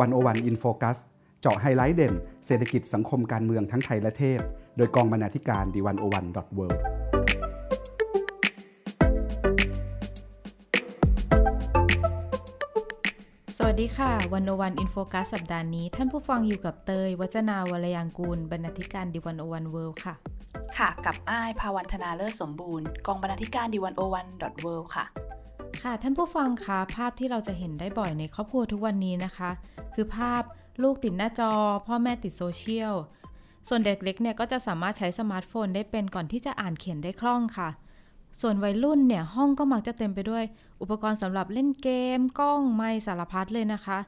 One O One In Focus เจาะไฮไลท์เด่น เศรษฐกิจสังคมการเมืองทั้งไทยและเทศโดยกองบรรณาธิการ The One O One dot Worldสวัสดีค่ะ One O One In Focus สัปดาห์นี้ ท่านผู้ฟังอยู่กับเตย วจนาวรรลยางกูร บรรณาธิการ The One O One World ค่ะ ค่ะ กับอ้าย ภาวรรณ ธนาเลิศสมบูรณ์ กองบรรณาธิการ The One O One dot World ค่ะ ค่ะท่านผู้ฟังคะภาพที่เราจะเห็นได้บ่อยในครอบครัวทุกวันนี้นะคะ คือภาพลูกติดหน้าจอ พ่อแม่ติดโซเชียลส่วนเด็กเล็กเนี่ยก็จะสามารถใช้สมาร์ทโฟนได้เป็นก่อนที่จะอ่านเขียนได้คล่องค่ะ ส่วนวัยรุ่นเนี่ยห้องก็มักจะเต็มไปด้วย อุปกรณ์สำหรับเล่นเกม กล้องไมค์สารพัดเลยนะคะ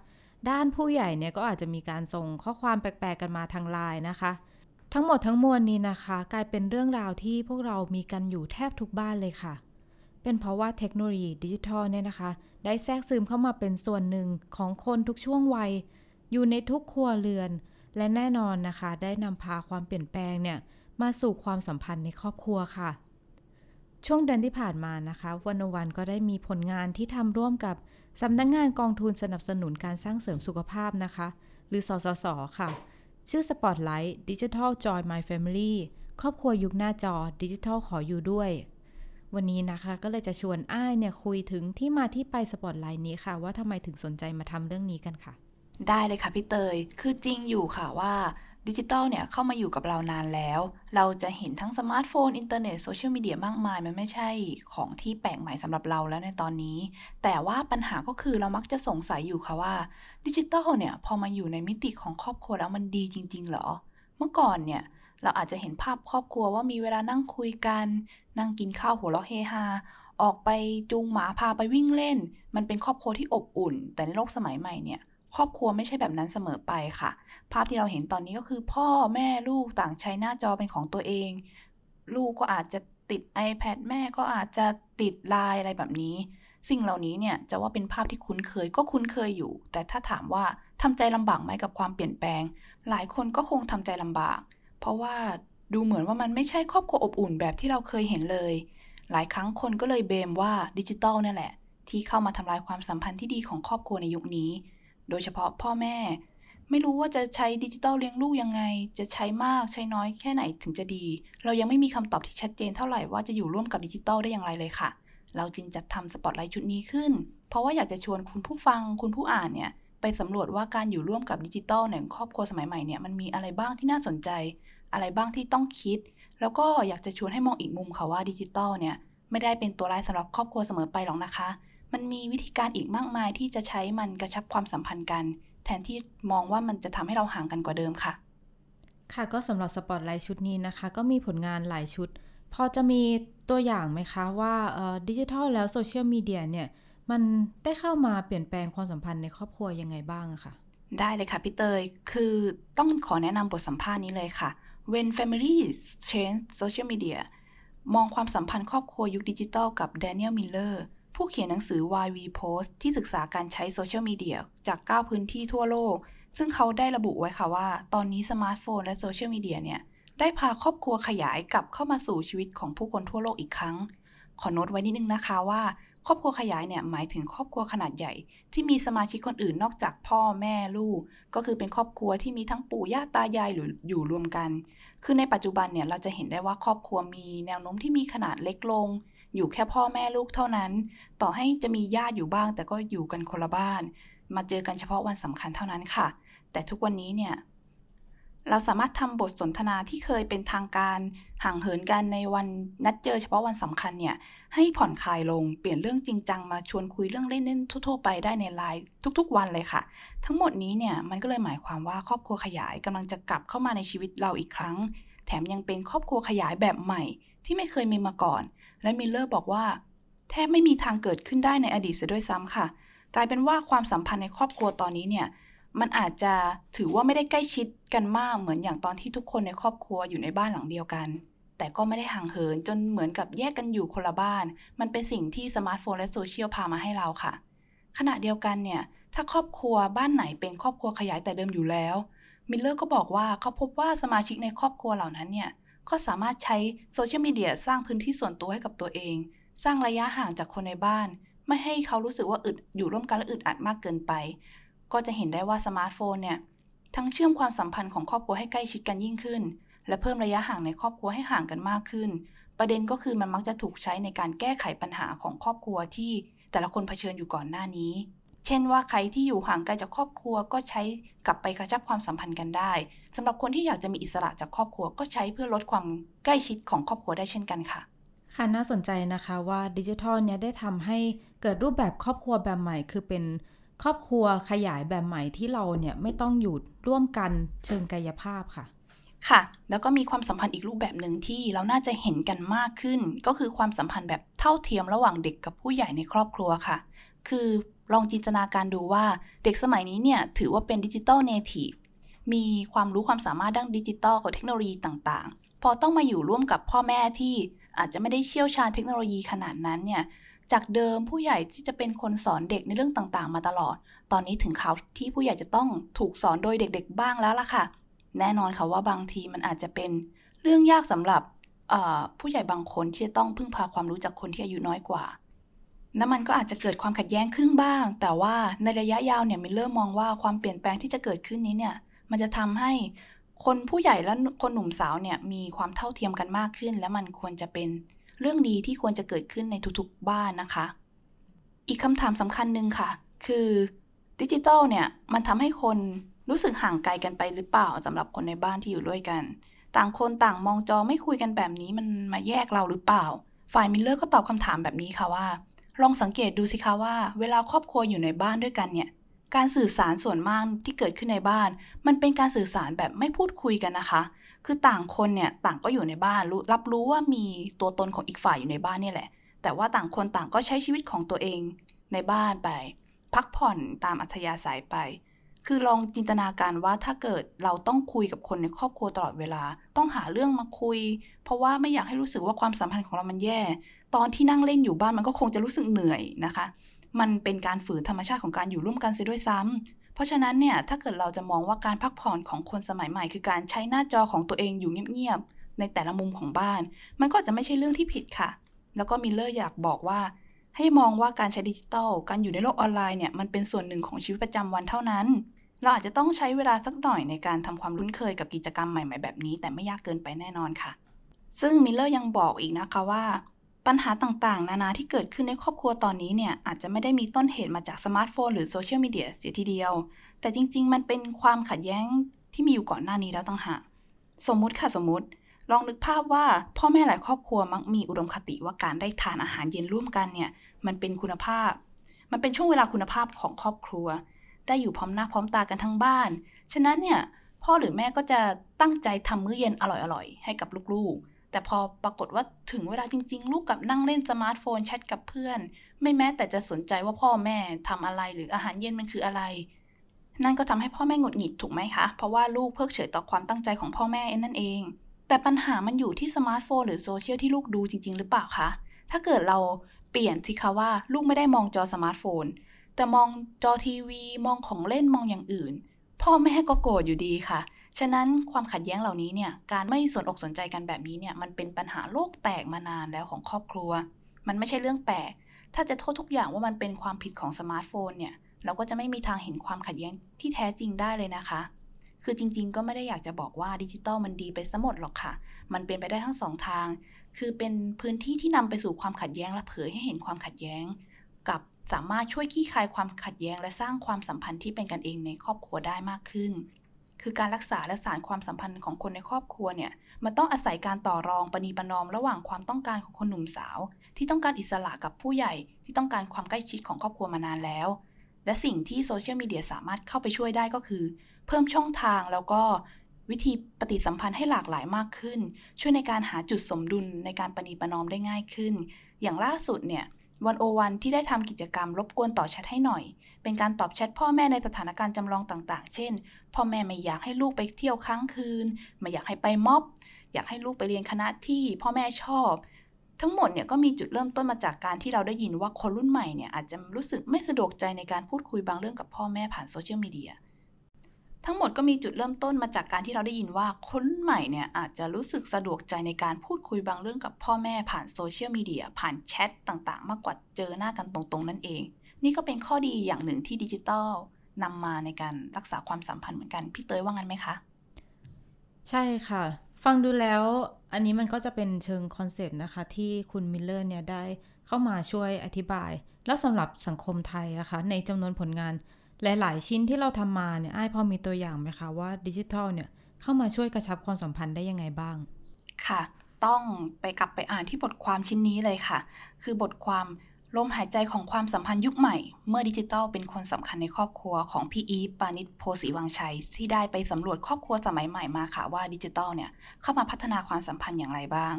ด้านผู้ใหญ่เนี่ยก็อาจจะมีการส่งข้อความแปลกๆกันมาทางไลน์นะคะ ทั้งหมดทั้งมวลนี้นะคะ กลายเป็นเรื่องราวที่พวกเรามีกันอยู่แทบทุกบ้านเลยค่ะ เป็นเพราะว่าเทคโนโลยีดิจิทัลเนี่ยนะคะ ได้แทรกซึมเข้ามาเป็นส่วนหนึ่งของคนทุกช่วงวัย อยู่ในทุกครัวเรือน และแน่นอนนะคะ ได้นำพาความเปลี่ยนแปลงเนี่ยมาสู่ความสัมพันธ์ในครอบครัวค่ะ ช่วงเดือนที่ผ่านมานะคะวันวันก็ได้มีผลงานที่ทำร่วมกับสำนักงงานกองทุนสนับสนุนการสร้างเสริมสุขภาพนะคะ หรือสสส ค่ะ ชื่อ Spotlight Digital Joy My Family ครอบครัวยุคหน้าจอดิจิทัลขออยู่ด้วย วันนี้นะคะก็เลยจะชวนอ้ายเนี่ยคุยถึงที่มาที่ไปสปอตไลท์นี้ค่ะ ว่าทำไมถึงสนใจมาทำเรื่องนี้กันค่ะ ได้เลยค่ะพี่เตย คือจริงอยู่ค่ะว่าดิจิตอลเนี่ยเข้ามาอยู่กับเรานานแล้ว เราจะเห็นทั้งสมาร์ทโฟน อินเทอร์เน็ตโซเชียลมีเดียมากมาย มันไม่ใช่ของที่แปลกใหม่สำหรับเราแล้วในตอนนี้ แต่ว่าปัญหาก็คือเรามักจะสงสัยอยู่ค่ะว่าดิจิตอลเนี่ยพอมาอยู่ในมิติของครอบครัวแล้วมันดีจริง ๆ เหรอ เมื่อก่อนเนี่ย เราอาจจะเห็นภาพครอบครัวว่ามีเวลานั่งคุยกัน นั่งกินข้าวหัวเราะเฮฮา ออกไปจูงหมาพาไปวิ่งเล่น มันเป็นครอบครัวที่อบอุ่น แต่ในโลกสมัยใหม่เนี่ย ครอบครัวไม่ใช่แบบนั้นเสมอไปค่ะ ภาพที่เราเห็นตอนนี้ก็คือพ่อแม่ลูกต่างใช้หน้าจอเป็นของตัวเอง ลูกก็อาจจะติด iPad แม่ก็อาจจะติดไลน์อะไรแบบนี้ สิ่งเหล่านี้เนี่ยจะว่าเป็นภาพที่คุ้นเคยก็คุ้นเคยอยู่ แต่ถ้าถามว่าทำใจลำบากไหมกับความเปลี่ยนแปลง หลายคนก็คงทำใจลำบาก เพราะว่าดูเหมือนว่ามันไม่ใช่ครอบครัวอบอุ่นแบบที่เราเคยเห็นเลย หลายครั้งคนก็เลย blame ว่าดิจิตอลนี่แหละ ที่เข้ามาทำลายความสัมพันธ์ที่ดีของครอบครัวในยุคนี้ โดยเฉพาะพ่อแม่ ไม่รู้ว่าจะใช้ดิจิตอลเลี้ยงลูกยังไง จะใช้มากใช้น้อยแค่ไหนถึงจะดี เรายังไม่มีคำตอบที่ชัดเจนเท่าไหร่ว่าจะอยู่ร่วมกับดิจิตอลได้อย่างไรเลยค่ะ เราจึงจัดทำสปอตไลท์ชุดนี้ขึ้น เพราะว่าอยากจะชวนคุณผู้ฟังคุณผู้อ่านเนี่ยไปสำรวจว่าการอยู่ร่วมกับดิจิตอลในครอบครัวสมัยใหม่เนี่ยมันมีอะไรบ้างที่น่าสนใจ อะไรบ้างที่ต้องคิด แล้วก็อยากจะชวนให้มองอีกมุมค่ะว่าดิจิตอลเนี่ยไม่ได้เป็นตัวร้ายสำหรับครอบครัวเสมอไปหรอกนะคะ มันมีวิธีการอีกมากมายที่จะใช้มันกระชับความสัมพันธ์กัน แทนที่มองว่ามันจะทำให้เราห่างกันกว่าเดิมค่ะ ค่ะก็สำหรับสปอตไลท์ชุดนี้นะคะ ก็มีผลงานหลายชุด พอจะมีตัวอย่างไหมคะว่าดิจิทัลแล้วโซเชียลมีเดียเนี่ยมันได้เข้ามาเปลี่ยนแปลงความสัมพันธ์ในครอบครัวยังไงบ้างอะคะได้เลยค่ะพี่เตย คือต้องขอแนะนำบทสัมภาษณ์นี้เลยค่ะ When Families Change Social Media มองความสัมพันธ์ครอบครัวยุคดิจิทัลกับ Daniel Miller ผู้เขียนหนังสือ YV Post ที่ศึกษาการใช้โซเชียลมีเดียจาก 9 พื้นที่ทั่วโลก ซึ่งเขาได้ระบุไว้ค่ะว่า ตอนนี้สมาร์ทโฟนและโซเชียลมีเดียเนี่ย ได้พาครอบครัวขยายกลับเข้ามาสู่ชีวิตของผู้คนทั่วโลกอีกครั้ง ขอโน้ตไว้นิดนึงนะคะว่า ครอบครัวขยายเนี่ยหมายถึงครอบครัวขนาดใหญ่ ที่มีสมาชิกคนอื่นนอกจากพ่อแม่ลูก ก็คือเป็นครอบครัวที่มีทั้งปู่ย่าตายายหรืออยู่รวมกัน คือในปัจจุบันเนี่ยเราจะเห็นได้ว่าครอบครัวมีแนวโน้มที่มีขนาดเล็กลง อยู่แค่พ่อแม่ลูกเท่านั้น ต่อให้จะมีญาติอยู่บ้าง แต่ก็อยู่กันคนละบ้าน มาเจอกันเฉพาะวันสำคัญเท่านั้นค่ะ แต่ทุกวันนี้เนี่ย เราสามารถทำบทสนทนาที่เคยเป็นทางการห่างเหินกันในวันนัดเจอเฉพาะวันสำคัญเนี่ย ให้ผ่อนคลายลงเปลี่ยนเรื่องจริงจังมาชวนคุยเรื่องเล่นๆทั่วๆไปได้ในไลน์ทุกๆ วันเลยค่ะ ทั้งหมดนี้เนี่ยมันก็เลยหมายความว่าครอบครัวขยายกำลังจะกลับเข้ามาในชีวิตเราอีกครั้ง แถมยังเป็นครอบครัวขยายแบบใหม่ ที่ไม่เคยมีมาก่อน และมิลเลอร์บอกว่า แทบไม่มีทางเกิดขึ้นได้ในอดีตเสียด้วยซ้ำค่ะ กลายเป็นว่าความสัมพันธ์ในครอบครัวตอนนี้เนี่ย มันอาจจะถือว่าไม่ได้ใกล้ชิดกันมากเหมือนอย่างตอนที่ทุกคนในครอบครัวอยู่ในบ้านหลังเดียวกัน แต่ก็ไม่ได้ห่างเหินจนเหมือนกับแยกกันอยู่คนละบ้าน มันเป็นสิ่งที่สมาร์ทโฟนและโซเชียลพามาให้เราค่ะ ขณะเดียวกันเนี่ยถ้าครอบครัวบ้านไหนเป็นครอบครัวขยายแต่เดิมอยู่แล้วมิลเลอร์ก็บอกว่าเขาพบว่าสมาชิกในครอบครัวเหล่านั้นเนี่ยก็สามารถใช้โซเชียลมีเดียสร้างพื้นที่ส่วนตัวให้กับตัวเอง สร้างระยะห่างจากคนในบ้าน ไม่ให้เขารู้สึกว่าอึดอยู่ร่วมกันและอึดอัดมากเกินไป ก็จะเห็นได้ว่าสมาร์ทโฟนเนี่ย ทั้งเชื่อมความสัมพันธ์ของครอบครัวให้ใกล้ชิดกันยิ่งขึ้น และเพิ่มระยะห่างในครอบครัวให้ห่างกันมากขึ้น ประเด็นก็คือมันมักจะถูกใช้ในการแก้ไขปัญหาของครอบครัวที่แต่ละคนเผชิญอยู่ก่อนหน้านี้ เช่นว่าใครที่อยู่ห่างไกลจากครอบครัวก็ใช้กลับไปกระชับความสัมพันธ์กันได้สำหรับคนที่อยากจะมีอิสระจากครอบครัวก็ใช้เพื่อลดความใกล้ชิดของครอบครัวได้เช่นกันค่ะค่ะน่าสนใจนะคะว่าดิจิทัลเนี่ยได้ทำให้เกิดรูปแบบครอบครัวแบบใหม่ คือเป็น ครอบครัวขยายแบบใหม่ที่เราเนี่ยไม่ต้องอยู่ร่วมกันเชิงกายภาพค่ะ ค่ะ แล้วก็มีความสัมพันธ์อีกรูปแบบหนึ่งที่เราน่าจะเห็นกันมากขึ้น ก็คือความสัมพันธ์แบบเท่าเทียมระหว่างเด็กกับผู้ใหญ่ในครอบครัวค่ะ คือลองจินตนาการดูว่าเด็กสมัยนี้เนี่ยถือว่าเป็น digital native มีความรู้ความสามารถด้านดิจิตอลกับเทคโนโลยีต่างๆ พอต้องมาอยู่ร่วมกับพ่อแม่ที่อาจจะไม่ได้เชี่ยวชาญเทคโนโลยีขนาดนั้นเนี่ย จากเดิมผู้ใหญ่ที่จะเป็นคนสอนเด็กในเรื่องต่างๆ มาตลอด ตอนนี้ถึงคราวที่ผู้ใหญ่จะต้องถูกสอนโดยเด็กๆบ้างแล้วล่ะค่ะ แน่นอนค่ะว่าบางทีมันอาจจะเป็นเรื่องยากสำหรับผู้ใหญ่บางคนที่จะต้องพึ่งพาความรู้จากคนที่อายุน้อยกว่าและมันก็อาจจะเกิดความขัดแย้งขึ้นบ้าง แต่ว่าในระยะยาวเนี่ยมิลเลอร์มองว่าความเปลี่ยนแปลงที่จะเกิดขึ้นนี้เนี่ย มันจะทำให้คนผู้ใหญ่และคนหนุ่มสาวเนี่ยมีความเท่าเทียมกันมากขึ้น และมันควรจะเป็น เรื่องดีที่ควรจะเกิดขึ้นในทุกๆบ้านนะคะ อีกคำถามสำคัญหนึ่งค่ะ คือดิจิทัลเนี่ยมันทำให้คนรู้สึกห่างไกลกันไปหรือเปล่าสำหรับคนในบ้านที่อยู่ด้วยกัน ต่างคนต่างมองจอไม่คุยกันแบบนี้มันมาแยกเราหรือเปล่า ฝ่ายมิลเลอร์ก็ตอบคำถามแบบนี้ค่ะว่า ลองสังเกตดูสิคะว่า เวลาครอบครัวอยู่ในบ้านด้วยกันเนี่ยการสื่อสารส่วนมากที่เกิดขึ้นในบ้าน มันเป็นการสื่อสารแบบไม่พูดคุยกันนะคะ คือต่างคนเนี่ยต่างก็อยู่ในบ้านรู้รับรู้ว่ามีตัวตนของอีกฝ่ายอยู่ในบ้านนี่แหละ แต่ว่าต่างคนต่างก็ใช้ชีวิตของตัวเองในบ้านไป พักผ่อนตามอัธยาศัยไป คือลองจินตนาการว่าถ้าเกิดเราต้องคุยกับคนในครอบครัวตลอดเวลา ต้องหาเรื่องมาคุย เพราะว่าไม่อยากให้รู้สึกว่าความสัมพันธ์ของเรามันแย่ ตอนที่นั่งเล่นอยู่บ้านมันก็คงจะรู้สึกเหนื่อยนะคะ มันเป็นการฝืนธรรมชาติของการอยู่ร่วมกันเสียด้วยซ้ำ เพราะฉะนั้นเนี่ยถ้าเกิดเราจะมองว่าการพักผ่อนของคนสมัยใหม่ คือการใช้หน้าจอของตัวเองอยู่เงียบๆในแต่ละมุมของบ้าน มันก็จะไม่ใช่เรื่องที่ผิดค่ะ แล้วก็มิลเลอร์อยากบอกว่า ให้มองว่าการใช้ดิจิทัลการอยู่ในโลกออนไลน์เนี่ยมันเป็นส่วนหนึ่งของชีวิตประจำวันเท่านั้น เราอาจจะต้องใช้เวลาสักหน่อยในการทำความคุ้นเคยกับกิจกรรมใหม่ ๆ แบบนี้ แต่ไม่ยากเกินไปแน่นอนค่ะ ซึ่งมิลเลอร์ยังบอกอีกนะคะว่า ปัญหาต่างๆ นานาที่เกิดขึ้นในครอบครัวตอนนี้เนี่ย อาจจะไม่ได้มีต้นเหตุมาจากสมาร์ทโฟนหรือโซเชียลมีเดียเสียทีเดียว แต่จริง ๆ มันเป็นความขัดแย้งที่มีอยู่ก่อนหน้านี้แล้วต่างหากสมมุติค่ะสมมุติ ลองนึกภาพว่าพ่อแม่หลายครอบครัวมักมีอุดมคติว่าการได้ทานอาหารเย็นร่วมกันเนี่ย มันเป็นคุณภาพ มันเป็นช่วงเวลาคุณภาพของครอบครัว ได้อยู่พร้อมหน้าพร้อมตากันทั้งบ้าน ฉะนั้นเนี่ยพ่อหรือแม่ก็จะตั้งใจทำมื้อเย็นอร่อยๆให้กับลูกๆ แต่พอปรากฏว่าถึงเวลาจริง ๆ ลูกกลับนั่งเล่นสมาร์ทโฟนแชทกับเพื่อน ไม่แม้แต่จะสนใจว่าพ่อแม่ทำอะไรหรืออาหารเย็นมันคืออะไร นั่นก็ทำให้พ่อแม่หงุดหงิดถูกไหมคะ เพราะว่าลูกเพิกเฉยต่อความตั้งใจของพ่อแม่นั่นเอง แต่ปัญหามันอยู่ที่สมาร์ทโฟนหรือโซเชียลที่ลูกดูจริง ๆ หรือเปล่าคะ ถ้าเกิดเราเปลี่ยนสิคะว่าลูกไม่ได้มองจอสมาร์ทโฟน แต่มองจอทีวี มองของเล่นมองอย่างอื่น พ่อแม่ก็โกรธอยู่ดีค่ะ ฉะนั้นความขัดแย้งเหล่านี้เนี่ย การไม่สนอกสนใจกันแบบนี้เนี่ย มันเป็นปัญหาโลกแตกมานานแล้วของครอบครัว มันไม่ใช่เรื่องแปลก ถ้าจะโทษทุกอย่างว่ามันเป็นความผิดของสมาร์ทโฟนเนี่ย เราก็จะไม่มีทางเห็นความขัดแย้งที่แท้จริงได้เลยนะคะ คือจริง ๆ ก็ไม่ได้อยากจะบอกว่าดิจิตอลมันดีไปซะหมดหรอกค่ะ มันเป็นไปได้ทั้งสองทาง คือเป็นพื้นที่ที่นำไปสู่ความขัดแย้งและเผยให้เห็นความขัดแย้ง กับสามารถช่วยขี้คายความขัดแย้ง และสร้างความสัมพันธ์ที่เป็นกันเองในครอบครัวได้มากขึ้น คือการรักษาและสานความสัมพันธ์ของคนในครอบครัวเนี่ย มันต้องอาศัยการต่อรองปณีประนอมระหว่างความต้องการของคนหนุ่มสาว ที่ต้องการอิสระกับผู้ใหญ่ที่ต้องการความใกล้ชิดของครอบครัวมานานแล้ว และสิ่งที่โซเชียลมีเดียสามารถเข้าไปช่วยได้ก็คือ เพิ่มช่องทางแล้วก็วิธีปฏิสัมพันธ์ให้หลากหลายมากขึ้น ช่วยในการหาจุดสมดุลในการปณีประนอมได้ง่ายขึ้น อย่างล่าสุดเนี่ยวันโอวันที่ได้ทำกิจกรรมรบกวนต่อแชทให้หน่อย เป็นการตอบแชทพ่อแม่ในสถานการณ์จำลองต่างๆ เช่น พ่อแม่ไม่อยากให้ลูกไปเที่ยวค้างคืน ไม่อยากให้ไปม็อบ อยากให้ลูกไปเรียนคณะที่พ่อแม่ชอบ ทั้งหมดเนี่ยก็มีจุดเริ่มต้นมาจากการที่เราได้ยินว่าคนรุ่นใหม่เนี่ยอาจจะรู้สึกไม่สะดวกใจในการพูดคุยบางเรื่องกับพ่อแม่ผ่านโซเชียลมีเดียทั้งหมดก็มีจุดเริ่มต้นมาจากการที่เราได้ยินว่าคนใหม่เนี่ยอาจจะรู้สึกสะดวกใจในการพูดคุยบางเรื่องกับพ่อแม่ผ่านโซเชียลมีเดียผ่านแชทต่างๆ มากกว่าเจอหน้ากันตรงๆ นั่นเอง นี่ก็เป็นข้อดีอย่างหนึ่งที่ดิจิทัลนำมาในการรักษาความสัมพันธ์เหมือนกัน พี่เตยว่างั้นไหมคะ ใช่ค่ะ ฟังดูแล้วอันนี้มันก็จะเป็นเชิงคอนเซปต์นะคะ ที่คุณมิลเลอร์เนี่ยได้เข้ามาช่วยอธิบาย แล้วสำหรับสังคมไทยนะคะ ในจำนวนผลงานหลาย ๆ ชิ้นที่เราทำมาเนี่ยไอ้พอมีตัวอย่างไหมคะว่าดิจิทัลเนี่ยเข้ามาช่วยกระชับความสัมพันธ์ได้ยังไงบ้าง ค่ะ ต้องไปกลับไปอ่านที่บทความชิ้นนี้เลยค่ะ คือบทความ ลมหายใจของความสัมพันธ์ยุคใหม่ เมื่อดิจิทัลเป็นคนสำคัญในครอบครัวของพี่อีปานิชโพสีวังชัย ที่ได้ไปสำรวจครอบครัวสมัยใหม่มาค่ะว่าดิจิทัลเนี่ยเข้ามาพัฒนาความสัมพันธ์อย่างไรบ้าง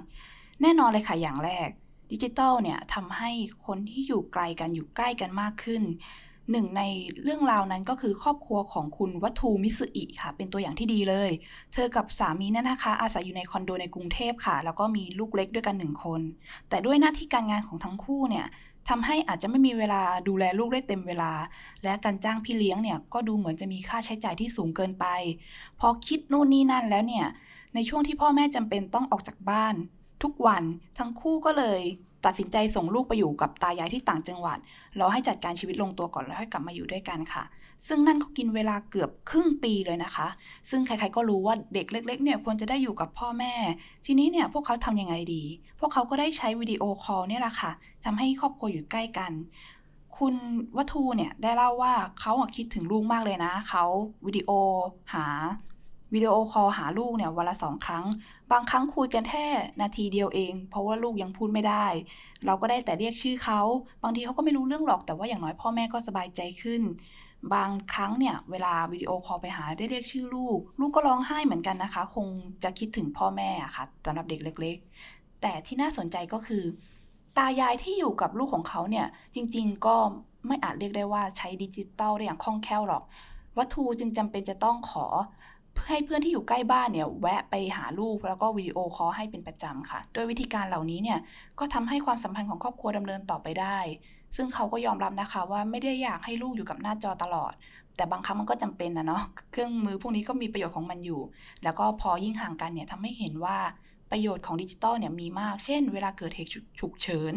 แน่นอนเลยค่ะอย่างแรก ดิจิทัลเนี่ยทำให้คนที่อยู่ไกลกันอยู่ใกล้กันมากขึ้นหนึ่งในเรื่องราวนั้นก็คือครอบครัวของคุณวัตถุมิสุอิค่ะ เป็นตัวอย่างที่ดีเลย เธอกับสามีนั่นนะคะ อาศัยอยู่ในคอนโดในกรุงเทพค่ะ แล้วก็มีลูกเล็กด้วยกันหนึ่งคน แต่ด้วยหน้าที่การงานของทั้งคู่เนี่ย ทำให้อาจจะไม่มีเวลาดูแลลูกได้เต็มเวลา และการจ้างพี่เลี้ยงเนี่ยก็ดูเหมือนจะมีค่าใช้จ่ายที่สูงเกินไป พอคิดนู่นนี่นั่นแล้วเนี่ย ในช่วงที่พ่อแม่จำเป็นต้องออกจากบ้าน ทุกวันทั้งคู่ก็เลย ตัดสินใจส่งลูกไปอยู่กับตายายที่ต่างจังหวัดรอให้จัดการชีวิตลงตัวก่อนแล้วให้กลับมาอยู่ด้วยกันค่ะ ซึ่งนั่นก็กินเวลาเกือบครึ่งปีเลยนะคะ ซึ่งใครๆก็รู้ว่าเด็กเล็ก ๆ เนี่ยควรจะได้อยู่กับพ่อแม่ ทีนี้เนี่ยพวกเขาทำยังไงดี พวกเขาก็ได้ใช้วิดีโอคอลเนี่ยแหละค่ะทำให้ครอบครัวอยู่ใกล้กัน คุณวัทูเนี่ยได้เล่าว่าเขาคิดถึงลูกมากเลยนะเขาวิดีโอหา วิดีโอคอลหาลูกเนี่ยวันละสองครั้ง บางครั้งคุยกันแค่นาทีเดียวเอง เพราะว่าลูกยังพูดไม่ได้ เราก็ได้แต่เรียกชื่อเขา บางทีเขาก็ไม่รู้เรื่องหรอกแต่ว่าอย่างน้อยพ่อแม่ก็สบายใจขึ้น บางครั้งเนี่ยเวลาวิดีโอคอลไปหาได้เรียกชื่อลูก ลูกก็ร้องไห้เหมือนกันนะคะ คงจะคิดถึงพ่อแม่อะค่ะสำหรับเด็กเล็ก ๆ แต่ที่น่าสนใจก็คือ ตายายที่อยู่กับลูกของเขาเนี่ยจริง ๆ ก็ไม่อาจเรียกได้ว่าใช้ดิจิตอลได้อย่างคล่องแคล่วหรอกวัตถุจึงจำเป็นจะต้องขอ ให้เพื่อนที่อยู่ใกล้บ้านเนี่ยแวะไปหาลูกแล้วก็วิดีโอคอลให้เป็นประจำค่ะ โดยวิธีการเหล่านี้เนี่ยก็ทำให้ความสัมพันธ์ของครอบครัวดำเนินต่อไปได้ ซึ่งเขาก็ยอมรับนะคะว่าไม่ได้อยากให้ลูกอยู่กับหน้าจอตลอด แต่บางครั้งมันก็จำเป็นนะเนาะเครื่องมือพวกนี้ก็มีประโยชน์ของมันอยู่ แล้วก็พอยิ่งห่างกันเนี่ยทำให้เห็นว่าประโยชน์ของดิจิตอลเนี่ยมีมาก เช่น เวลาเกิดเหตุฉุกเฉิน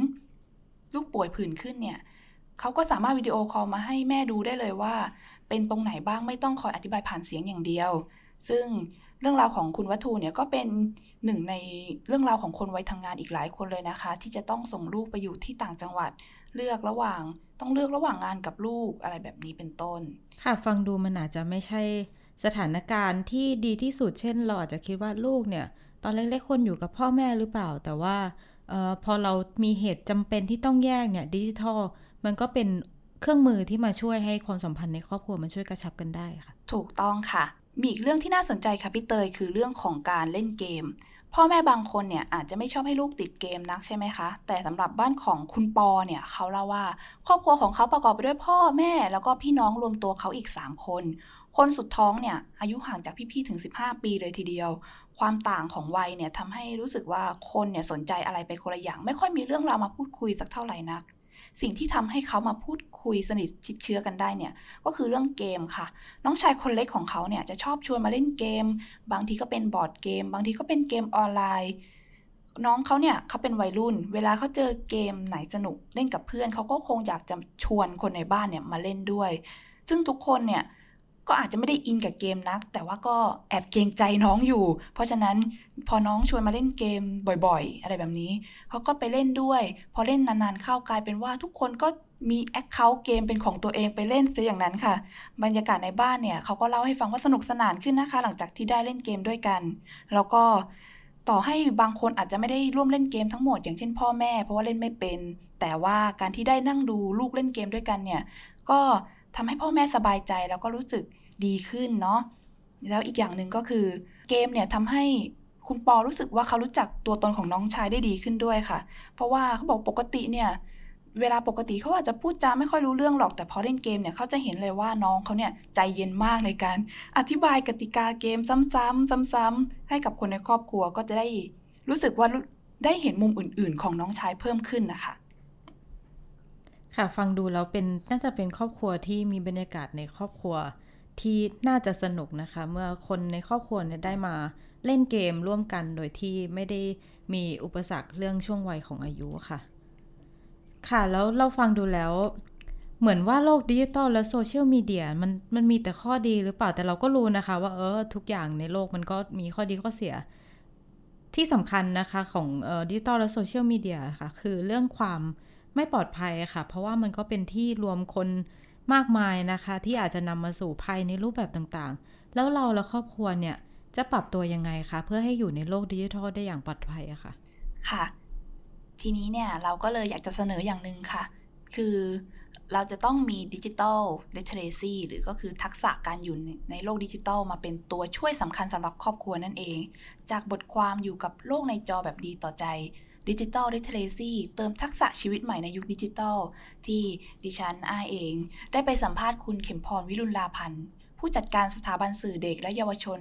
ลูกป่วยผื่นขึ้นเนี่ยเขาก็สามารถวิดีโอคอลมาให้แม่ดูได้เลยว่า เป็นตรงไหนบ้างไม่ต้องคอยอธิบายผ่านเสียงอย่างเดียว ซึ่งเรื่องราวของคุณวัตถุเนี่ยก็เป็นหนึ่งในเรื่องราวของคนวัยทำงานอีกหลายคนเลยนะคะ ที่จะต้องส่งลูกไปอยู่ที่ต่างจังหวัดเลือกระหว่างต้องเลือกระหว่างงานกับลูกอะไรแบบนี้เป็นต้น ค่ะฟังดูมันอาจจะไม่ใช่สถานการณ์ที่ดีที่สุดเช่นเราอาจจะคิดว่าลูกเนี่ย ตอนเล็กๆคนอยู่กับพ่อแม่หรือเปล่า แต่ว่าออพอเรามีเหตุจำเป็นที่ต้องแยกเนี่ยดิจิทัลมันก็เป็นเครื่องมือที่มาช่วยให้ความสัมพันธ์ในครอบครัวมันช่วยกระชับกันได้ค่ะ ถูกต้องค่ะ มีอีกเรื่องที่น่าสนใจค่ะพี่เตยคือเรื่องของการเล่นเกม พ่อแม่บางคนเนี่ยอาจจะไม่ชอบให้ลูกติดเกมนักใช่ไหมคะ แต่สำหรับบ้านของคุณปอเนี่ยเขาเล่าว่า ครอบครัวของเขาประกอบไปด้วยพ่อแม่ แล้วก็พี่น้องรวมตัวเขาอีก 3 คน คนสุดท้องเนี่ยอายุห่างจากพี่ๆถึง 15 ปีเลยทีเดียว ความต่างของวัยเนี่ยทำให้รู้สึกว่าคนเนี่ยสนใจอะไรไปคนละอย่าง ไม่ค่อยมีเรื่องราวมาพูดคุยสักเท่าไหร่นัก สิ่งที่ทำให้เขามาพูดคุยสนิทชิดเชื้อกันได้เนี่ย ก็คือเรื่องเกมค่ะ น้องชายคนเล็กของเขาเนี่ยจะชอบชวนมาเล่นเกม บางทีก็เป็นบอร์ดเกม บางทีก็เป็นเกมออนไลน์ น้องเขาเนี่ยเขาเป็นวัยรุ่น เวลาเขาเจอเกมไหนสนุกเล่นกับเพื่อนเขาก็คงอยากจะชวนคนในบ้านเนี่ยมาเล่นด้วย ซึ่งทุกคนเนี่ย ก็อาจจะไม่ได้อินกับเกมนัก แต่ว่าก็แอบเกรงใจน้องอยู่ เพราะฉะนั้นพอน้องชวนมาเล่นเกมบ่อยๆ อะไรแบบนี้เขาก็ไปเล่นด้วย พอเล่นนานๆเข้ากลายเป็นว่าทุกคนก็มีแอคเคาท์เกมเป็นของตัวเองไปเล่นซะอย่างนั้นค่ะ บรรยากาศในบ้านเนี่ยเขาก็เล่าให้ฟังว่าสนุกสนานขึ้นนะคะ หลังจากที่ได้เล่นเกมด้วยกัน แล้วก็ต่อให้บางคนอาจจะไม่ได้ร่วมเล่นเกมทั้งหมด อย่างเช่นพ่อแม่ เพราะว่าเล่นไม่เป็น แต่ว่าการที่ได้นั่งดูลูกเล่นเกมด้วยกันเนี่ย ก็ ทำให้พ่อแม่สบายใจแล้วก็รู้สึกดีขึ้นเนาะแล้วอีกอย่างหนึ่งก็คือ เกมเนี่ยทำให้คุณปอรู้สึกว่าเขารู้จักตัวตนของน้องชายได้ดีขึ้นด้วยค่ะ เพราะว่าเขาบอกปกติเนี่ยเวลาปกติเขาอาจจะพูดจาไม่ค่อยรู้เรื่องหรอกแต่พอเล่นเกมเนี่ยเขาจะเห็นเลยว่าน้องเขาเนี่ยใจเย็นมากในการ อธิบายกติกาเกมซ้ำๆซ้ำๆให้กับคนในครอบครัวก็จะได้รู้สึกว่าได้เห็นมุมอื่น ๆ ของน้องชายเพิ่มขึ้นนะคะ ค่ะฟังดูแล้วเป็นน่าจะเป็นครอบครัวที่มีบรรยากาศในครอบครัวที่น่าจะสนุกนะคะ เมื่อคนในครอบครัวเนี่ยได้มาเล่นเกมร่วมกันโดยที่ไม่ได้มีอุปสรรคเรื่องช่วงวัยของอายุค่ะ ค่ะแล้วเราฟังดูแล้ว เหมือนว่าโลกดิจิตอลและโซเชียลมีเดียมันมันมีแต่ข้อดีหรือเปล่าแต่เราก็รู้นะคะ ว่าเออทุกอย่างในโลกมันก็มีข้อดีข้อเสีย ที่สำคัญนะคะของดิจิตอลและโซเชียลมีเดียค่ะ คือเรื่องความ ไม่ปลอดภัยค่ะ เพราะว่ามันก็เป็นที่รวมคนมากมายนะคะ ที่อาจจะนำมาสู่ภัยในรูปแบบต่างๆ แล้วเราและครอบครัวเนี่ยจะปรับตัวยังไงคะ เพื่อให้อยู่ในโลกดิจิทัลได้อย่างปลอดภัยอะค่ะ ค่ะ ทีนี้เนี่ยเราก็เลยอยากจะเสนออย่างหนึ่งค่ะ คือเราจะต้องมี digital literacy หรือก็คือทักษะการอยู่ในโลกดิจิทัลมาเป็นตัวช่วยสำคัญสำหรับครอบครัวนั่นเอง จากบทความอยู่กับโลกในจอแบบดีต่อใจ digital literacy เติมทักษะชีวิตใหม่ในยุคดิจิทัล ที่ดิฉันอาเอง ได้ไปสัมภาษณ์คุณเข็มพรวิรุณราพันธ์ ผู้จัดการสถาบันสื่อเด็กและเยาวชน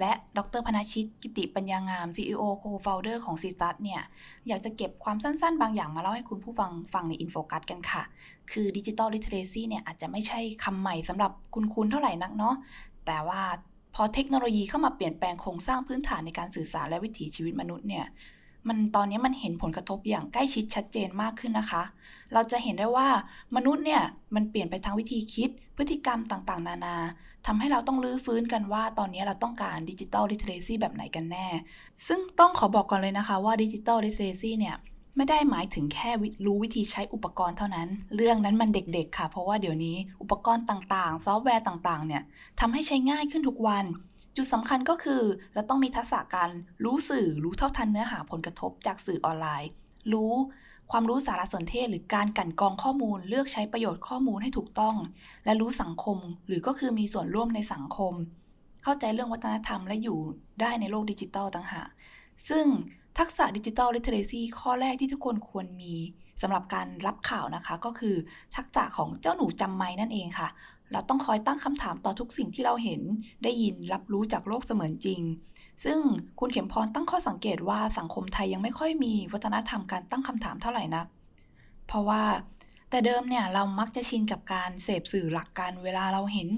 และดรพณชิต กิตติปัญญางาม CEO Co-founder ของ ZTRUS เนี่ย อยากจะเก็บความสั้นๆ บางอย่างมาเล่าให้คุณผู้ฟังฟังใน In Focus กันค่ะ คือ digital literacy เนี่ยอาจจะไม่ใช่คำใหม่สำหรับคุณคุณเท่าไหร่นักเนาะแต่ว่าพอเทคโนโลยีเข้ามาเปลี่ยนแปลงโครงสร้างพื้นฐานในการสื่อสารและวิถีชีวิตมนุษย์เนี่ย มันตอนนี้มันเห็นผลกระทบอย่างใกล้ชิดชัดเจนมากขึ้นนะคะ เราจะเห็นได้ว่ามนุษย์เนี่ยมันเปลี่ยนไปทางวิธีคิด พฤติกรรมต่างๆ นานาทำให้เราต้องรื้อฟื้นกันว่า ตอนนี้เราต้องการ digital literacy แบบไหนกันแน่ ซึ่งต้องขอบอกก่อนเลยนะคะว่า digital literacy เนี่ยไม่ได้หมายถึงแค่รู้วิธีใช้อุปกรณ์เท่านั้น เรื่องนั้นมันเด็กๆ ค่ะ เพราะว่าเดี๋ยวนี้อุปกรณ์ต่างๆ ซอฟต์แวร์ต่างๆ เนี่ยทำให้ใช้ง่ายขึ้นทุกวัน จุดสำคัญก็คือเราต้องมีทักษะการรู้สื่อรู้เท่าทันเนื้อหาผลกระทบจากสื่อออนไลน์ รู้ความรู้สารสนเทศหรือการกลั่นกรองข้อมูลเลือกใช้ประโยชน์ข้อมูลให้ถูกต้อง และรู้สังคม หรือก็คือมีส่วนร่วมในสังคม เข้าใจเรื่องวัฒนธรรมและอยู่ได้ในโลกดิจิตอลต่างหากซึ่งทักษะดิจิตอลลิเทเรซีข้อแรกที่ทุกคนควรมีสำหรับการรับข่าวนะคะ ก็คือทักษะของเจ้าหนูจำไม่นั่นเองค่ะ เราต้องคอยตั้งคำถามต่อทุกสิ่งที่เราเห็น ได้ยินรับรู้จากโลกเสมือนจริง ซึ่งคุณเข็มพรตั้งข้อสังเกตว่าสังคมไทยยังไม่ค่อยมีวัฒนธรรมการตั้งคำถามเท่าไหร่นัก เพราะว่า แต่เดิมเนี่ยเรามักจะชินกับการเสพสื่อหลักกัน เวลาเราเห็น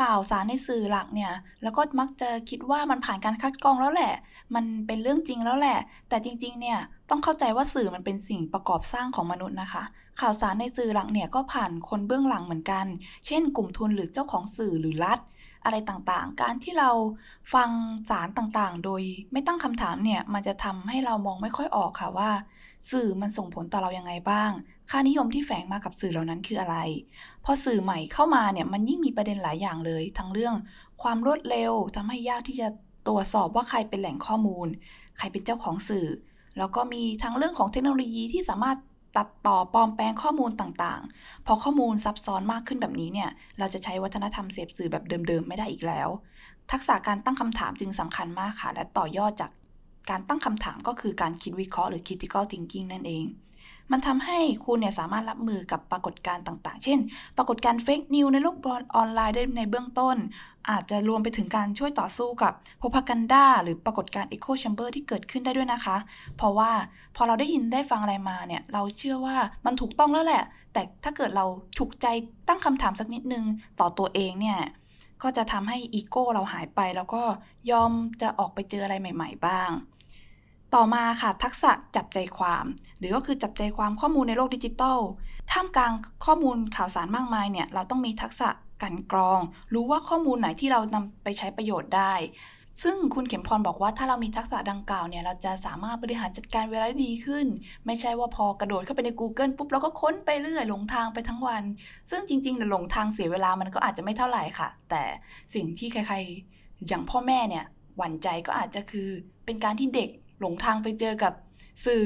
ข่าวสารในสื่อหลักเนี่ยแล้วก็มักจะคิดว่ามันผ่านการคัดกรองแล้วแหละ มันเป็นเรื่องจริงแล้วแหละ แต่จริงๆเนี่ยต้องเข้าใจว่าสื่อมันเป็นสิ่งประกอบสร้างของมนุษย์นะคะ ข่าวสารในสื่อหลักเนี่ยก็ผ่านคนเบื้องหลังเหมือนกัน เช่น กลุ่มทุนหรือเจ้าของสื่อหรือรัฐอะไรต่างๆ การที่เราฟังสารต่างๆ โดยไม่ตั้งคำถามเนี่ย มันจะทำให้เรามองไม่ค่อยออกค่ะว่า สื่อมันส่งผลต่อเรายังไงบ้าง ค่านิยมที่แฝงมากับสื่อเหล่านั้นคืออะไร พอสื่อใหม่เข้ามาเนี่ยมันยิ่งมีประเด็นหลายอย่างเลย ทั้งเรื่องความรวดเร็วทำให้ยากที่จะตรวจสอบว่าใครเป็นแหล่งข้อมูล ใครเป็นเจ้าของสื่อ แล้วก็มีทั้งเรื่องของเทคโนโลยีที่สามารถตัดต่อปลอมแปลงข้อมูลต่างๆ พอข้อมูลซับซ้อนมากขึ้นแบบนี้เนี่ย เราจะใช้วัฒนธรรมเสพสื่อแบบเดิมๆ ไม่ได้อีกแล้ว ทักษะการตั้งคำถามจึงสำคัญมากค่ะ และต่อยอดจาก การตั้งคำถามก็คือการคิดวิเคราะห์หรือ critical thinking นั่นเอง มันทำให้คุณเนี่ยสามารถรับมือกับปรากฏการณ์ต่างๆ เช่น ปรากฏการณ์ fake news ในโลกออนไลน์ได้ในเบื้องต้น อาจจะรวมไปถึงการช่วยต่อสู้กับ propaganda หรือปรากฏการณ์ echo chamber ที่เกิดขึ้นได้ด้วยนะคะ เพราะว่าพอเราได้ยินได้ฟังอะไรมาเนี่ยเราเชื่อว่ามันถูกต้องแล้วแหละ แต่ถ้าเกิดเราฉุกใจตั้งคำถามสักนิดนึงต่อตัวเองเนี่ยก็จะทำให้อีโก้เราหายไป แล้วก็ยอมจะออกไปเจออะไรใหม่ ๆ บ้าง ต่อมาค่ะทักษะจับใจความ หรือก็คือจับใจความข้อมูลในโลกดิจิทัลท่ามกลางข้อมูลข่าวสารมากมายเนี่ยเราต้องมีทักษะกันกรอง รู้ว่าข้อมูลไหนที่เรานำไปใช้ประโยชน์ได้ ซึ่งคุณเข็มพรบอกว่าถ้าเรามีทักษะดังกล่าวเนี่ยเราจะสามารถบริหารจัดการเวลาได้ดีขึ้น ไม่ใช่ว่าพอกระโดดเข้าไปใน Google ปุ๊บเราก็ค้นไปเรื่อยหลงทางไปทั้งวัน ซึ่งจริงๆหลงทางเสียเวลามันก็อาจจะไม่เท่าไหร่ค่ะ แต่สิ่งที่ใครๆอย่างพ่อแม่เนี่ยหวั่นใจก็อาจจะคือเป็นการที่เด็ก หลงทางไปเจอกับสื่อ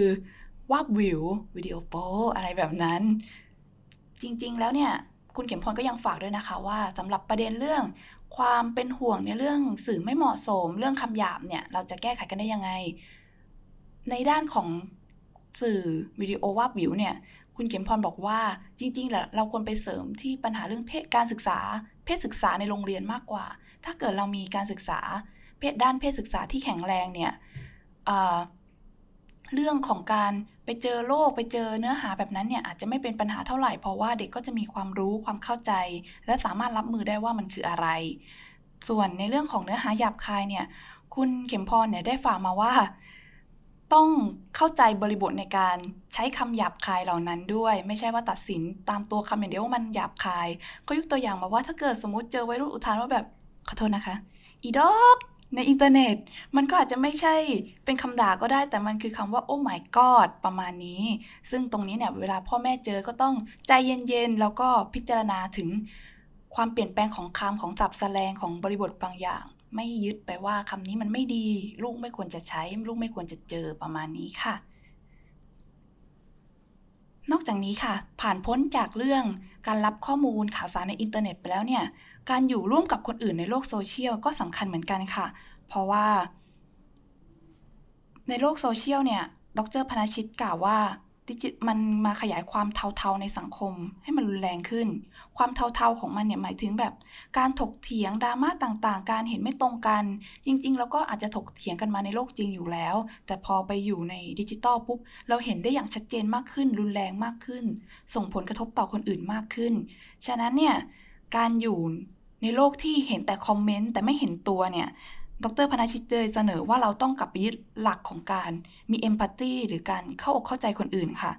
วาบวิววิดีโอโปอะไรแบบนั้น จริงๆแล้วเนี่ยคุณเข็มพรก็ยังฝากด้วยนะคะว่าสำหรับประเด็นเรื่องความเป็นห่วงในเรื่องสื่อไม่เหมาะสม เรื่องคำหยาบเนี่ย เราจะแก้ไขกันได้ยังไง ในด้านของสื่อวิดีโอวาบวิวเนี่ย คุณเข็มพรบอกว่าจริงๆแหละเราควรไปเสริมที่ปัญหาเรื่องเพศการศึกษา เพศศึกษาในโรงเรียนมากกว่า ถ้าเกิดเรามีการศึกษา เพศด้านเพศศึกษาที่แข็งแรงเนี่ย เรื่องของการไปเจอโลกไปเจอเนื้อหาแบบนั้นเนี่ยอาจจะไม่เป็นปัญหาเท่าไหร่เพราะว่าเด็กก็จะมีความรู้ความเข้าใจ และสามารถรับมือได้ว่ามันคืออะไร ส่วนในเรื่องของเนื้อหาหยาบคายเนี่ย คุณเข็มพรเนี่ยได้ฝากมาว่า ต้องเข้าใจบริบทในการใช้คำหยาบคายเหล่านั้นด้วย ไม่ใช่ว่าตัดสินตามตัวคำอย่างเดียวว่ามันหยาบคาย ก็ยกตัวอย่างมาว่าถ้าเกิดสมมติเจอวัยรุ่นอุทานว่าแบบขอโทษนะคะ อีดอก ในอินเทอร์เน็ต มันก็อาจจะไม่ใช่เป็นคำด่าก็ได้ แต่มันคือคำว่า โอ้ my god ประมาณนี้ ซึ่งตรงนี้เนี่ยเวลาพ่อแม่เจอก็ต้องใจเย็นๆ แล้วก็พิจารณาถึงความเปลี่ยนแปลงของคำของจับแสลงของบริบทบางอย่าง ไม่ยึดไปว่าคำนี้มันไม่ดี ลูกไม่ควรจะใช้ ลูกไม่ควรจะเจอประมาณนี้ค่ะ นอกจากนี้ค่ะ ผ่านพ้นจากเรื่องการรับข้อมูลข่าวสารในอินเทอร์เน็ตไปแล้วเนี่ย การอยู่ร่วมกับคนอื่นในโลกโซเชียลก็สำคัญเหมือนกันค่ะ เพราะว่า ในโลกโซเชียลเนี่ย ดรพณชิตกล่าวว่าดิจิทัลมันมาขยายความเทาๆในสังคมให้มันรุนแรงขึ้น ความเทาๆของมันเนี่ยหมายถึงแบบการถกเถียงดราม่าต่างๆ การเห็นไม่ตรงกัน จริงๆ แล้วก็อาจจะถกเถียงกันมาในโลกจริงอยู่แล้ว แต่พอไปอยู่ในดิจิตอลปุ๊บ เราเห็นได้อย่างชัดเจนมากขึ้น รุนแรงมากขึ้น ส่งผลกระทบต่อคนอื่นมากขึ้น ฉะนั้นเนี่ยการอยู่ ในโลกที่เห็นแต่คอมเมนต์แต่ไม่เห็นตัวเนี่ยดรพนาชิตเลยเสนอว่าเราต้องกลับไปยึดหลักของการมีเอมพัตตีหรือการเข้าอกเข้าใจคนอื่นค่ะ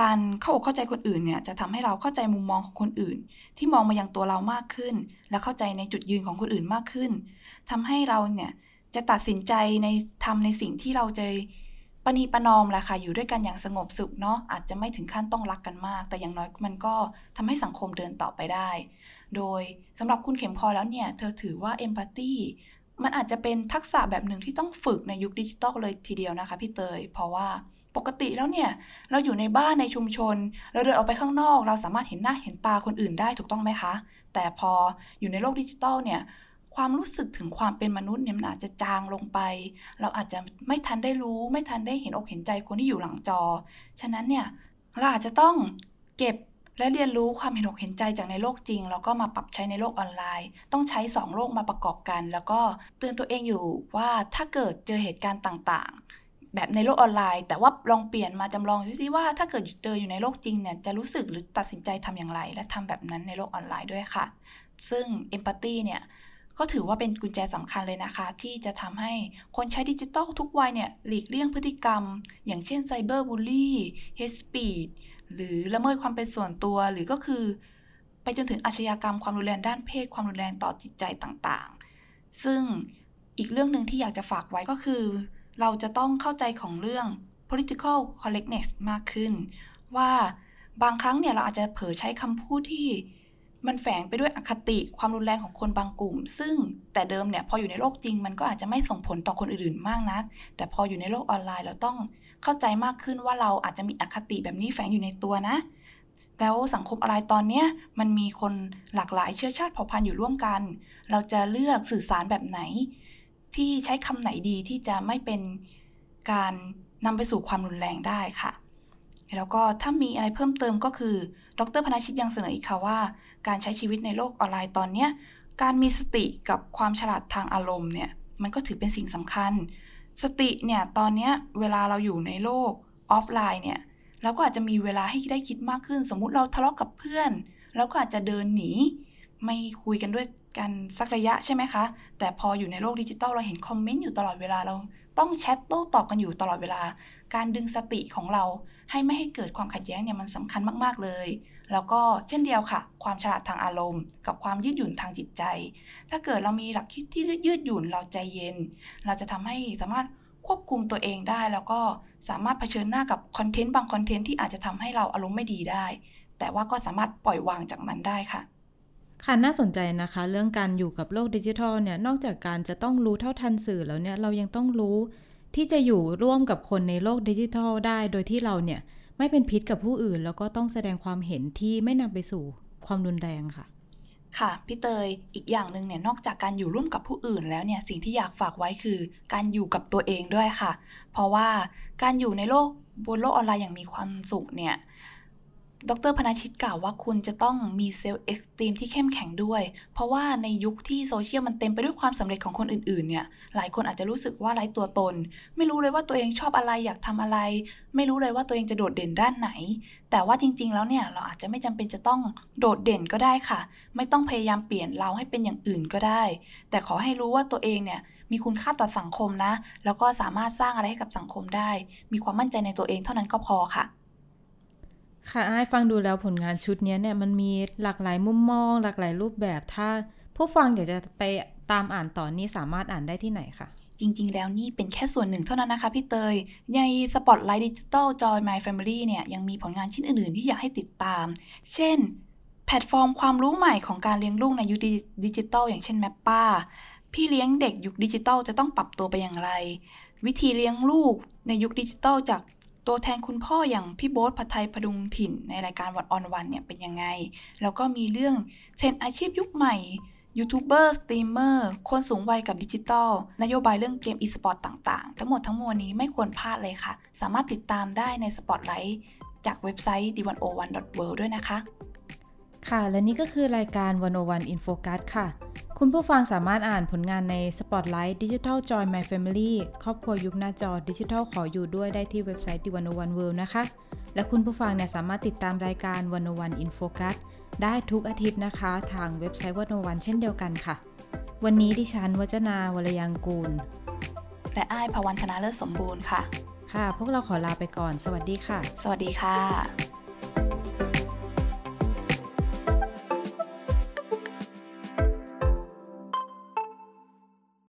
การเข้าอกเข้าใจคนอื่นเนี่ยจะทำให้เราเข้าใจมุมมองของคนอื่น ที่มองมายังตัวเรามากขึ้น และเข้าใจในจุดยืนของคนอื่นมากขึ้นทำให้เราเนี่ยจะตัดสินใจในทำในสิ่งที่เราจะ ปณีประนอมแหละค่ะอยู่ด้วยกันอย่างสงบสุขเนาะอาจจะไม่ถึงขั้นต้องรักกันมาก แต่อย่างน้อยมันก็ทำให้สังคมเดินต่อไปได้ โดยสำหรับคุณเข็มพอแล้วเนี่ยเธอถือว่าเอมพัตตีมันอาจจะเป็นทักษะแบบหนึ่งที่ต้องฝึกในยุคดิจิตอลเลยทีเดียวนะคะพี่เตย เพราะว่าปกติแล้วเนี่ยเราอยู่ในบ้านในชุมชน เราเดินออกไปข้างนอก เราสามารถเห็นหน้าเห็นตาคนอื่นได้ถูกต้องไหมคะ แต่พออยู่ในโลกดิจิตอลเนี่ย ความรู้สึกถึงความเป็นมนุษย์เนี่ยมันอาจจะจางลงไป เราอาจจะไม่ทันได้รู้ ไม่ทันได้เห็นอกเห็นใจคนที่อยู่หลังจอ ฉะนั้นเนี่ยเราอาจจะต้องเก็บและเรียนรู้ความเห็นอกเห็นใจจากในโลกจริง แล้วก็มาปรับใช้ในโลกออนไลน์ ต้องใช้ 2 โลกมาประกอบกัน แล้วก็เตือนตัวเองอยู่ว่าถ้าเกิดเจอเหตุการณ์ต่างๆ แบบในโลกออนไลน์ แต่ว่าลองเปลี่ยนมาจำลองดูสิว่าถ้าเกิดเจออยู่ในโลกจริงเนี่ยจะรู้สึกหรือตัดสินใจทำอย่างไร และทำแบบนั้นในโลกออนไลน์ด้วยค่ะ ซึ่ง empathy เนี่ย ก็ถือว่าเป็นกุญแจสำคัญเลยนะคะ ที่จะทำให้คนใช้ดิจิตอลทุกวัยเนี่ยหลีกเลี่ยงพฤติกรรม อย่างเช่น cyberbully hate speech หรือละเมิดความเป็นส่วนตัวหรือก็คือ ไปจนถึงอาชญากรรมความรุนแรงด้านเพศความรุนแรงต่อจิตใจต่างๆ ซึ่งอีกเรื่องหนึ่งที่อยากจะฝากไว้ก็คือ เราจะต้องเข้าใจของเรื่อง political correctness มากขึ้น ว่าบางครั้งเนี่ยเราอาจจะเผลอใช้คำพูดที่ มันแฝงไปด้วยอคติความรุนแรงของคนบางกลุ่ม ซึ่งแต่เดิมเนี่ยพออยู่ในโลกจริง มันก็อาจจะไม่ส่งผลต่อคนอื่นๆมากนัก แต่พออยู่ในโลกออนไลน์เราต้องเข้าใจมากขึ้นว่าเราอาจจะมีอคติแบบนี้แฝงอยู่ในตัวนะ แล้วสังคมอะไรตอนเนี้ยมันมีคนหลากหลายเชื้อชาติเผ่าพันธุ์อยู่ร่วมกัน เราจะเลือกสื่อสารแบบไหน ที่ใช้คำไหนดีที่จะไม่เป็นการนำไปสู่ความรุนแรงได้ค่ะ แล้วก็ถ้ามีอะไรเพิ่มเติมก็คือ ดรพนาชิตยังเสนออีกค่ะว่า การใช้ชีวิตในโลกออนไลน์ตอนนี้การมีสติกับความฉลาดทางอารมณ์เนี่ยมันก็ถือเป็นสิ่งสำคัญ สติเนี่ยตอนนี้เวลาเราอยู่ในโลกออฟไลน์เนี่ยเราก็อาจจะมีเวลาให้ได้คิดมากขึ้น สมมุติเราทะเลาะกกับเพื่อนเราก็อาจจะเดินหนี ไม่คุยกันด้วยกันสักระยะใช่ไหมคะ แต่พออยู่ในโลกดิจิตอลเราเห็นคอมเมนต์อยู่ตลอดเวลาเราต้องแชทโต้ตอบกันอยู่ตลอดเวลา การดึงสติของเรา ให้ไม่ให้เกิดความขัดแย้งเนี่ยมันสำคัญมาก ๆ เลย แล้วก็เช่นเดียวค่ะ ความฉลาดทางอารมณ์ กับความยืดหยุ่นทางจิตใจ ถ้าเกิดเรามีหลักคิดที่ยืดหยุ่นเราใจเย็น เราจะทำให้สามารถควบคุมตัวเองได้ แล้วก็สามารถเผชิญหน้ากับคอนเทนต์บางคอนเทนต์ที่อาจจะทำให้เราอารมณ์ไม่ดีได้ แต่ว่าก็สามารถปล่อยวางจากมันได้ค่ะค่ะน่าสนใจนะคะ เรื่องการอยู่กับโลกดิจิทัลเนี่ยนอกจากการจะต้องรู้เท่าทันสื่อแล้วเนี่ยเรายังต้องรู้ ที่จะอยู่ร่วมกับคนในโลกดิจิทัลได้โดยที่เราเนี่ยไม่เป็นพิษกับผู้อื่น แล้วก็ต้องแสดงความเห็นที่ไม่นำไปสู่ความรุนแรงค่ะ ค่ะพี่เตยอีกอย่างหนึ่งเนี่ยนอกจากการอยู่ร่วมกับผู้อื่นแล้วเนี่ยสิ่งที่อยากฝากไว้คือ การอยู่กับตัวเองด้วยค่ะ เพราะว่าการอยู่ในโลกบนโลกออนไลน์อย่างมีความสุขเนี่ย ดรพนาชิตกล่าวว่าคุณจะต้องมีเซลล์เอ็กซ์ตรีมที่เข้มแข็งด้วย เพราะว่าในยุคที่โซเชียลมันเต็มไปด้วยความสำเร็จของคนอื่นๆเนี่ย หลายคนอาจจะรู้สึกว่าไร้ตัวตน ไม่รู้เลยว่าตัวเองชอบอะไรอยากทำอะไร ไม่รู้เลยว่าตัวเองจะโดดเด่นด้านไหน แต่ว่าจริงๆแล้วเนี่ยเราอาจจะไม่จำเป็นจะต้องโดดเด่นก็ได้ค่ะ ไม่ต้องพยายามเปลี่ยนเราให้เป็นอย่างอื่นก็ได้ แต่ขอให้รู้ว่าตัวเองเนี่ยมีคุณค่าต่อสังคมนะ แล้วก็สามารถสร้างอะไรให้กับสังคมได้ มีความมั่นใจในตัวเองเท่านั้นก็พอค่ะ ค่ะไอ้ฟังดูแล้วผลงานชุดนี้เนี่ยมันมีหลากหลายมุมมอง หลากหลายรูปแบบถ้าผู้ฟังอยากจะไปตามอ่านต่อเนี่ยสามารถอ่านได้ที่ไหนคะจริง ๆ แล้วนี่เป็นแค่ส่วนหนึ่งเท่านั้นนะคะพี่เตย ใน Spotlight Digital Joins My Family เนี่ยยังมีผลงานชิ้นอื่น ๆ ที่อยากให้ติดตาม เช่น แพลตฟอร์มความรู้ใหม่ของการเลี้ยงลูกในยุคดิจิตอลอย่างเช่น Mappa พี่เลี้ยงเด็กยุคดิจิตอลจะต้องปรับตัวไปอย่างไร วิธีเลี้ยงลูกในยุคดิจิตอลจาก ตัวแทนคุณพ่ออย่างพี่โบ๊ทพัทไทยพดุงถิ่นในรายการ One-on-One เนี่ยเป็นยังไง แล้วก็มีเรื่องเทรนด์อาชีพยุคใหม่ยูทูบเบอร์สตรีมเมอร์คนสูงวัยกับดิจิตอลนโยบายเรื่องเกม e-sport ต่างๆ ทั้งหมดทั้งมวลนี้ไม่ควรพลาดเลยค่ะ สามารถติดตามได้ใน Spotlight จากเว็บไซต์ the101.world ด้วยนะคะ ค่ะ และนี่ก็คือรายการ 101 In Focus ค่ะ คุณผู้ฟังสามารถอ่านผลงานใน Spotlight Digital Joy My Family ครอบครัวยุคหน้าจอดิจิทัลขออยู่ด้วยได้ที่เว็บไซต์ D101 World นะคะ และคุณผู้ฟังเนี่ยสามารถติดตามรายการ 101 In Focus ได้ทุกอาทิตย์นะคะ ทางเว็บไซต์ 101 เช่นเดียวกันค่ะ วันนี้ดิฉันวจนาวรยังกูล และอ้ายภวันธนาเลิศสมบูรณ์ค่ะ ค่ะ พวกเราขอลาไปก่อน สวัสดีค่ะ สวัสดีค่ะ